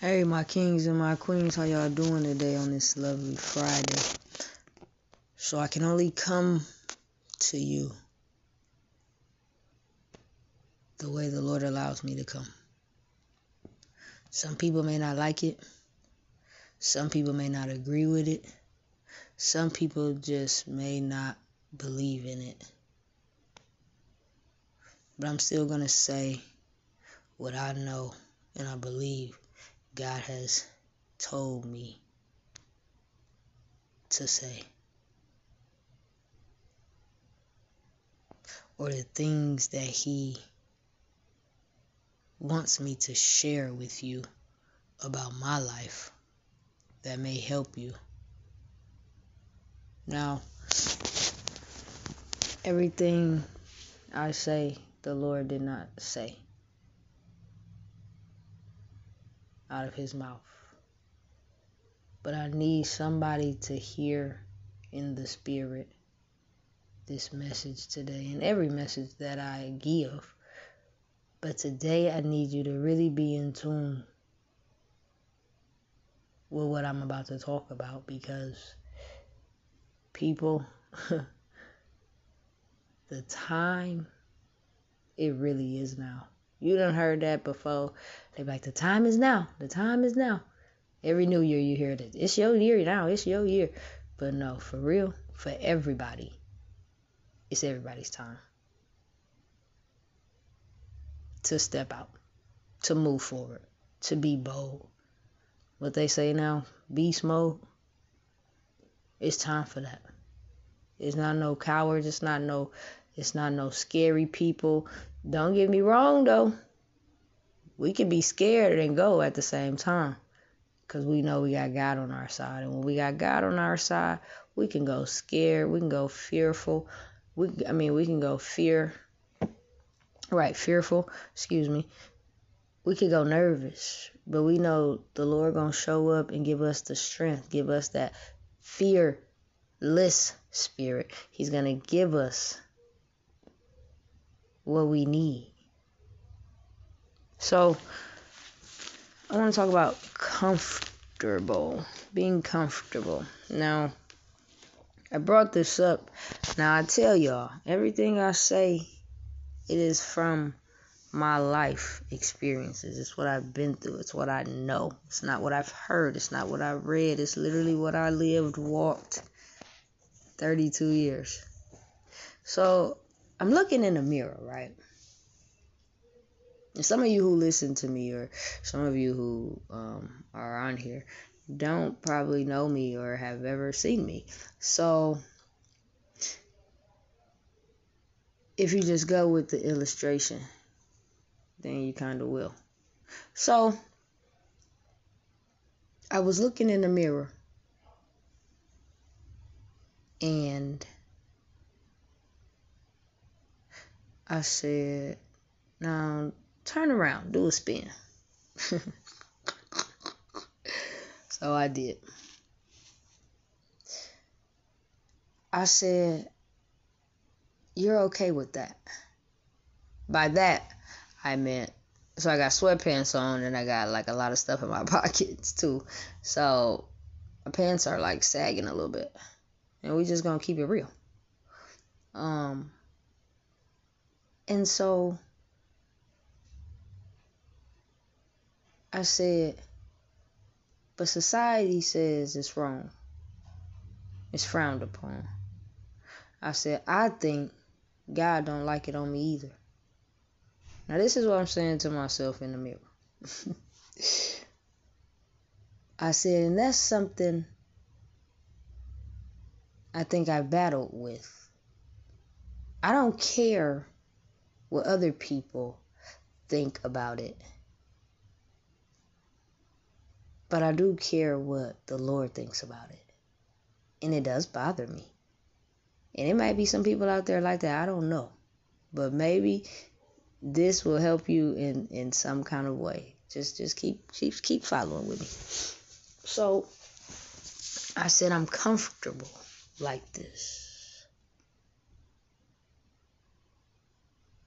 Hey, my kings and my queens, how y'all doing today on this lovely Friday? So I can only come to you the way the Lord allows me to come. Some people may not like it. Some people may not agree with it. Some people just may not believe in it. But I'm still going to say what I know and I believe God has told me to say. Or the things that He wants me to share with you about my life that may help you. Now, everything I say, the Lord did not say. Out of his mouth. But I need somebody to hear in the spirit this message today and every message that I give. But today I need you to really be in tune with what I'm about to talk about because people, the time, it really is now. You done heard that before. They like, the time is now. The time is now. Every new year you hear that. It's your year now. It's your year. But no, for real, for everybody, it's everybody's time to step out, to move forward, to be bold. What they say now, beast mode. It's time for that. It's not no cowards. It's not no. It's not no scary people. Don't get me wrong though. We can be scared and go at the same time. Cause we know we got God on our side. And when we got God on our side, we can go scared, we can go fearful. We I mean we can go fear right, fearful, excuse me. We could go nervous, but we know the Lord gonna show up and give us the strength, give us that fearless spirit. He's gonna give us what we need. So, I want to talk about comfortable, being comfortable. Now, I brought this up. Now, I tell y'all, everything I say, it is from my life experiences. It's what I've been through. It's what I know. It's not what I've heard. It's not what I read. It's literally what I lived, walked 32 years. So, I'm looking in the mirror, right? And some of you who listen to me, or some of you who um, are on here, don't probably know me or have ever seen me. So, if you just go with the illustration, then you kind of will. So, I was looking in the mirror and I said, now turn around, do a spin. so I did. I said, You're okay with that. By that, I meant, so I got sweatpants on and I got like a lot of stuff in my pockets too. So my pants are like sagging a little bit. And we just gonna keep it real. Um, and so I said, but society says it's wrong. It's frowned upon. I said, I think God don't like it on me either. Now this is what I'm saying to myself in the mirror. I said, and that's something I think I battled with. I don't care what other people think about it. But I do care what the Lord thinks about it. And it does bother me. And it might be some people out there like that. I don't know. But maybe this will help you in, in some kind of way. Just just keep keep keep following with me. So I said I'm comfortable like this.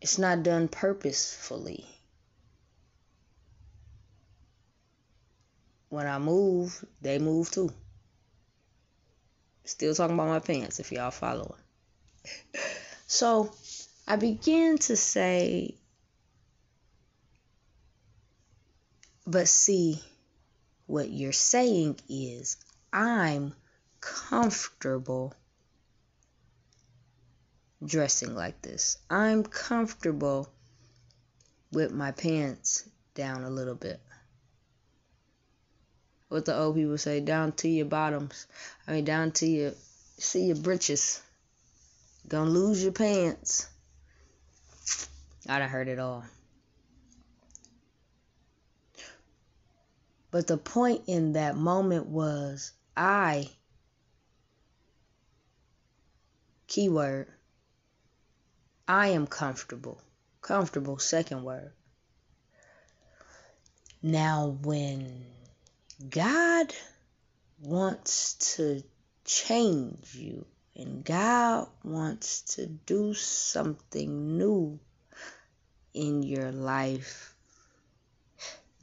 It's not done purposefully. when I move, they move too. Still talking about my pants if y'all following. so I begin to say, but see, what you're saying is, I'm comfortable dressing like this. I'm comfortable with my pants down a little bit. What the old people say, down to your bottoms. I mean, down to your, see your britches. Gonna lose your pants. I done heard it all. But the point in that moment was I, keyword, I am comfortable. Comfortable, second word. Now, when God wants to change you and God wants to do something new in your life,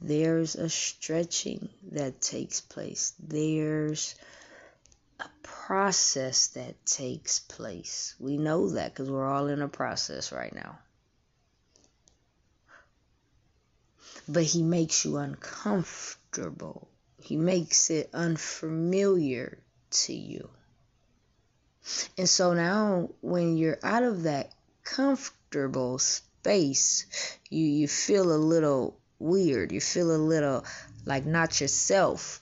there's a stretching that takes place. There's process that takes place. We know that because we're all in a process right now. But he makes you uncomfortable. He makes it unfamiliar to you. And so now when you're out of that comfortable space, you you feel a little weird. You feel a little like not yourself.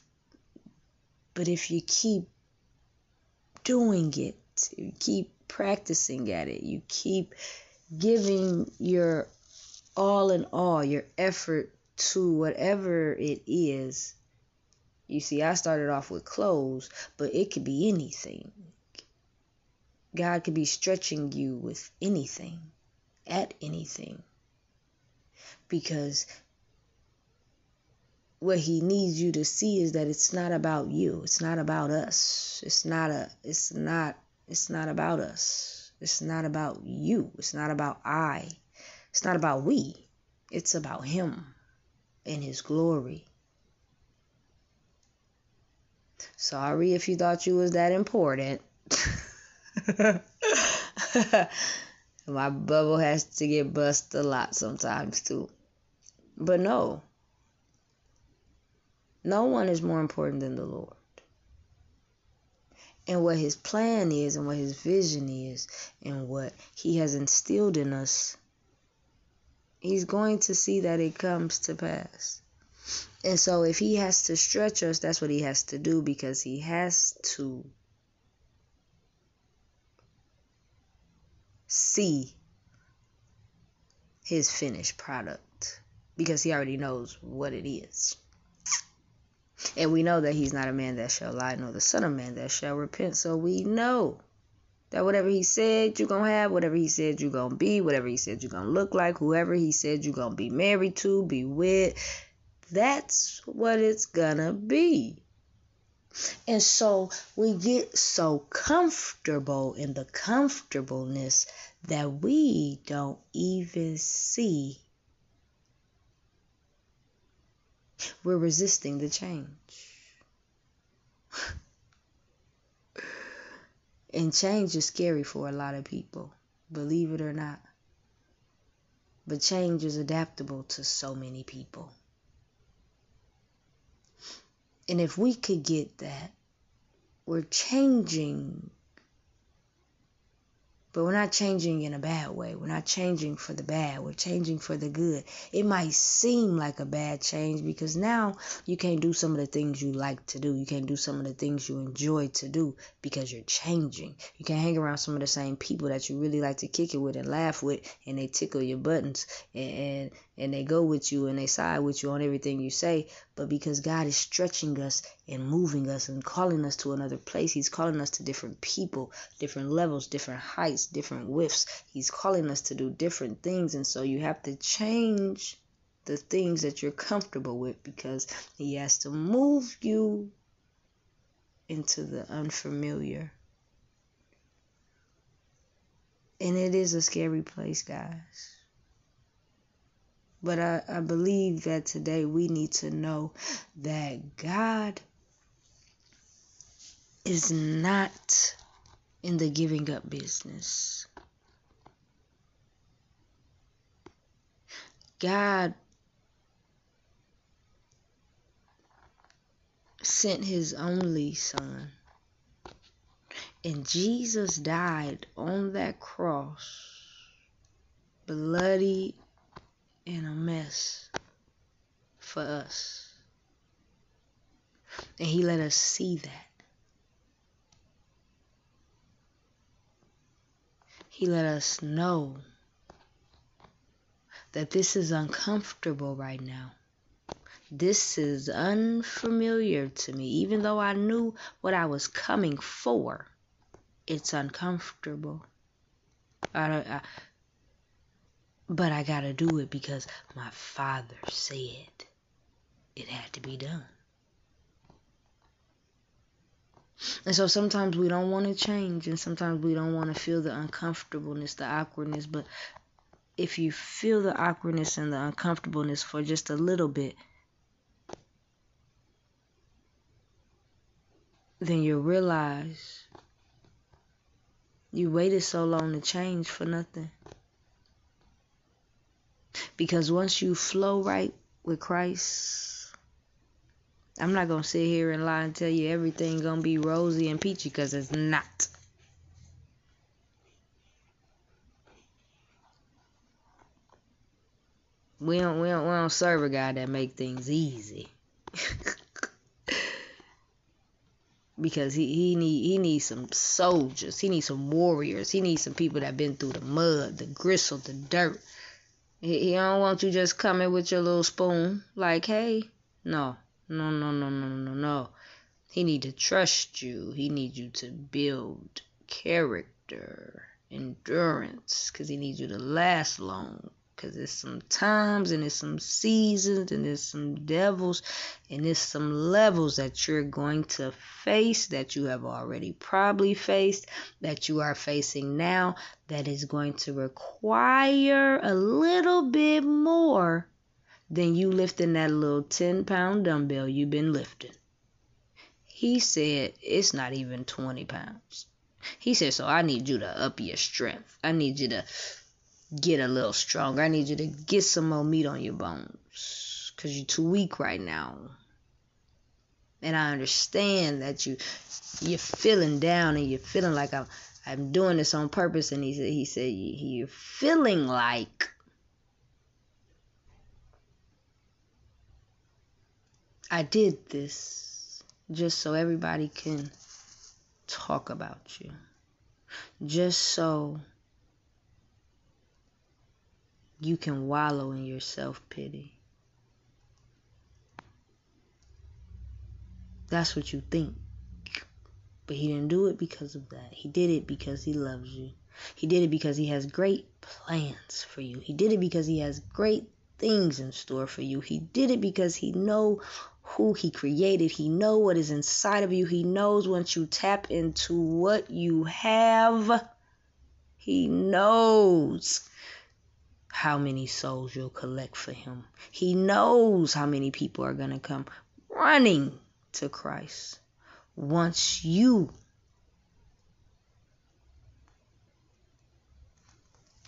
But if you keep doing it, you keep practicing at it, you keep giving your all in all, your effort to whatever it is. You see, I started off with clothes, but it could be anything. God could be stretching you with anything, at anything. Because what he needs you to see is that it's not about you. It's not about us. It's not a it's not it's not about us. It's not about you. It's not about I. It's not about we. It's about him and his glory. Sorry if you thought you was that important. My bubble has to get bust a lot sometimes too. But no, no one is more important than the Lord. And what his plan is, and what his vision is, and what he has instilled in us, he's going to see that it comes to pass. And so, if he has to stretch us, that's what he has to do because he has to see his finished product because he already knows what it is. And we know that he's not a man that shall lie, nor the son of man that shall repent. So we know that whatever he said you're to have, whatever he said you're to be, whatever he said you're to look like, whoever he said you're to be married to, be with, that's what it's to be. And so we get so comfortable in the comfortableness that we don't even see we're resisting the change. and change is scary for a lot of people, believe it or not. But change is adaptable to so many people. And if we could get that, we're changing but we're not changing in a bad way. We're not changing for the bad. We're changing for the good. It might seem like a bad change because now you can't do some of the things you like to do. You can't do some of the things you enjoy to do because you're changing. You can't hang around some of the same people that you really like to kick it with and laugh with and they tickle your buttons and, and, and they go with you and they side with you on everything you say. But because God is stretching us and moving us and calling us to another place, He's calling us to different people, different levels, different heights different widths. He's calling us to do different things. And so you have to change the things that you're comfortable with because He has to move you into the unfamiliar. And it is a scary place, guys. But I, I believe that today we need to know that God is not in the giving up business. God sent his only son. And Jesus died on that cross, bloody and a mess for us. And he let us see that. He let us know that this is uncomfortable right now. This is unfamiliar to me. Even though I knew what I was coming for, it's uncomfortable. I, don't I, but I gotta do it because my father said it had to be done. And so sometimes we don't want to change, and sometimes we don't want to feel the uncomfortableness, the awkwardness. But if you feel the awkwardness and the uncomfortableness for just a little bit, then you realize you waited so long to change for nothing. Because once you flow right with Christ, I'm not gonna sit here and lie and tell you everything gonna be rosy and peachy because it's not. We don't, we don't we don't serve a guy that make things easy. because he, he need he needs some soldiers, he needs some warriors, he needs some people that been through the mud, the gristle, the dirt. He, don't want you just coming with your little spoon like, hey, no. No, no, no, no, no, no. He need to trust you. He needs you to build character, endurance, because he needs you to last long. Because there's some times and there's some seasons and there's some devils and there's some levels that you're going to face that you have already probably faced, that you are facing now, that is going to require a little bit more than you lifting that little 10 pound dumbbell you've been lifting. He said it's not even 20 pounds. He said, So I need you to up your strength. I need you to get a little stronger. I need you to get some more meat on your bones because you're too weak right now. And I understand that you you're feeling down and you're feeling like I'm I'm doing this on purpose. And he said he said you're feeling like I did this just so everybody can talk about you. Just so you can wallow in your self pity. That's what you think. But he didn't do it because of that. He did it because he loves you. He did it because he has great plans for you. He did it because he has great things in store for you. He did it because he know who he created. He know what is inside of you. He knows once you tap into what you have, he knows how many souls you'll collect for him. He knows how many people are going to come running to Christ once you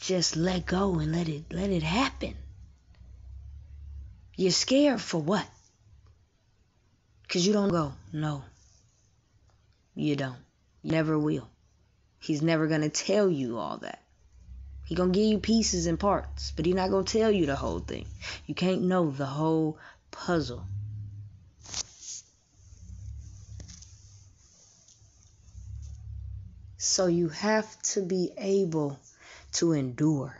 just let go and let it let it happen. You're scared for what? Because you don't go. No. You don't. You never will. He's never going to tell you all that. He to give you pieces and parts, but he not to tell you the whole thing. You can't know the whole puzzle. So you have to be able to endure,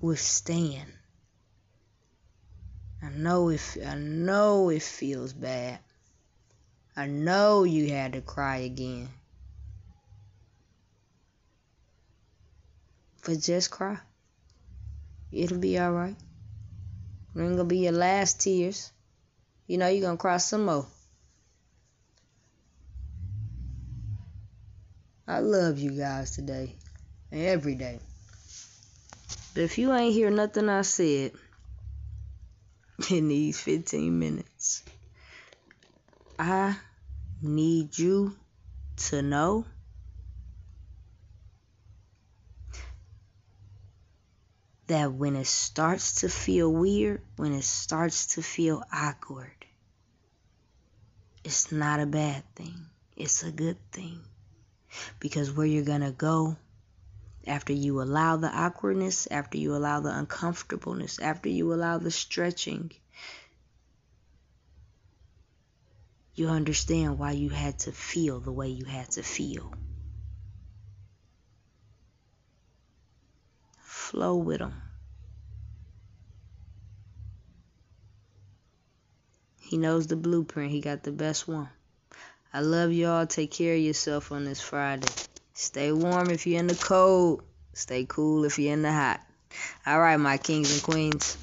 withstand, I know if I know it feels bad. I know you had to cry again. But just cry. It'll be alright. Ain't gonna be your last tears. You know you're gonna cry some more. I love you guys today. And every day. But if you ain't hear nothing I said in these 15 minutes, I need you to know that when it starts to feel weird, when it starts to feel awkward, it's not a bad thing. It's a good thing. Because where you're going to go after you allow the awkwardness, after you allow the uncomfortableness, after you allow the stretching, you understand why you had to feel the way you had to feel. Flow with him. He knows the blueprint. He got the best one. I love y'all. Take care of yourself on this Friday. Stay warm if you're in the cold. Stay cool if you're in the hot. All right, my kings and queens.